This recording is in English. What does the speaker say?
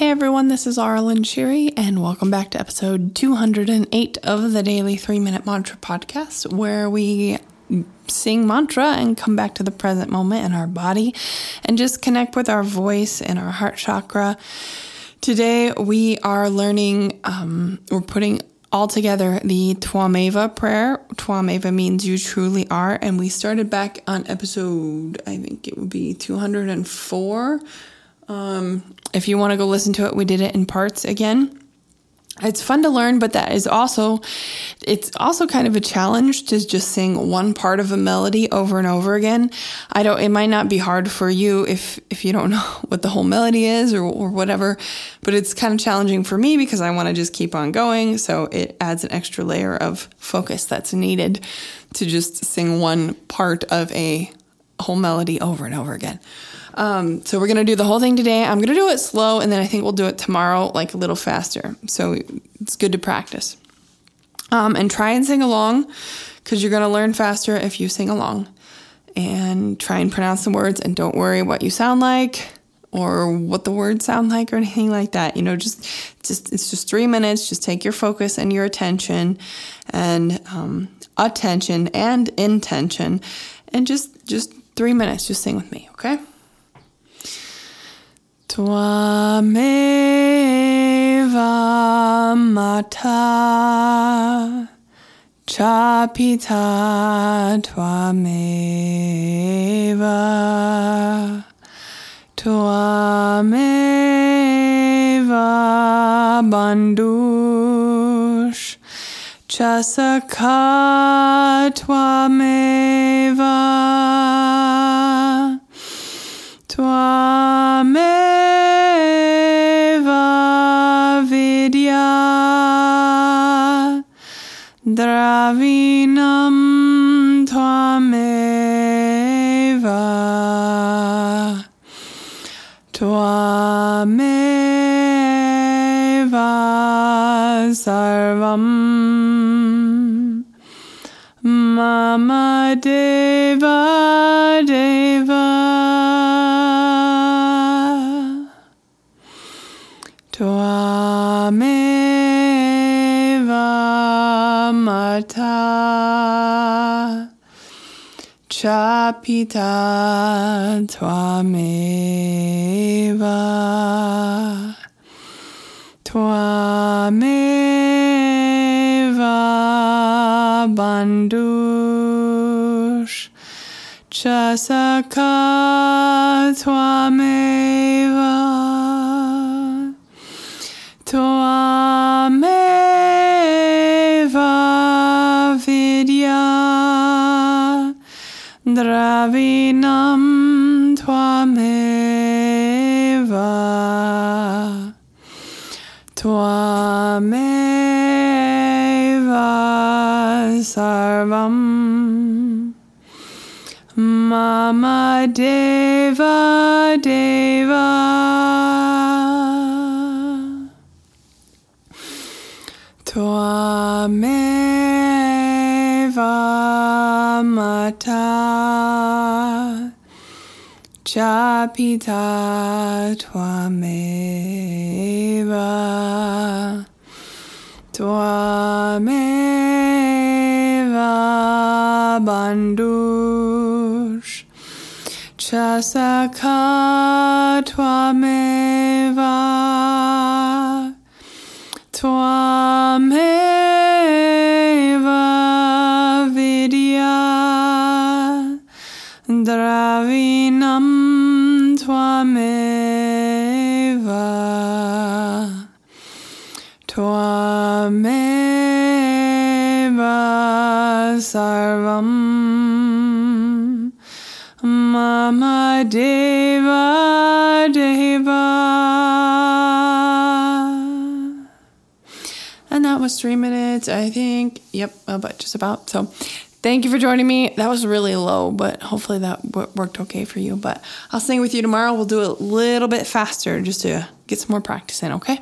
Hey everyone, this is Aaralyn Shiri, and welcome back to episode 208 of the Daily 3 Minute Mantra Podcast, where we sing mantra and come back to the present moment in our body and just connect with our voice and our heart chakra. Today we are learning, um, we're putting all together the Twameva prayer. Twameva means you truly are, and we started back on episode, I think it would be 204 um, if you want to go listen to it, we did it in parts again. It's fun to learn, but that is also it's also kind of a challenge to just sing one part of a melody over and over again. I don't it might not be hard for you if if you don't know what the whole melody is or or whatever, but it's kind of challenging for me because I want to just keep on going, so it adds an extra layer of focus that's needed to just sing one part of a whole melody over and over again. Um, so we're gonna do the whole thing today. I'm gonna do it slow, and then I think we'll do it tomorrow, like a little faster. So it's good to practice. Um, and try and sing along, because you're gonna learn faster if you sing along. And try and pronounce the words, and don't worry what you sound like or what the words sound like or anything like that. You know, just just it's just three minutes. Just take your focus and your attention, and um, attention and intention, and just just three minutes. Just sing with me, okay? Twameva Mata Chapita Twameva Twameva Bandush Chasaka Twameva Twameva Vidya. Dravinam Twameva. Twameva Sarvam. Mama Deva Deva. Mata Chapita Twameva Twameva Bandush Chasaka Twameva Twameva Vidya Dravinam Twameva Twameva Sarvam Mama Deva Deva Twameva Mata Chapita Twameva Twameva Bandush Chasaka Twameva Twameva Dravinam Twameva Twameva Sarvam Mama Deva Deva and that was three minutes, I think. Yep, but just about. So, thank you for joining me. That was really low, but hopefully that w- worked okay for you. But I'll sing with you tomorrow. We'll do it a little bit faster just to get some more practice in, okay?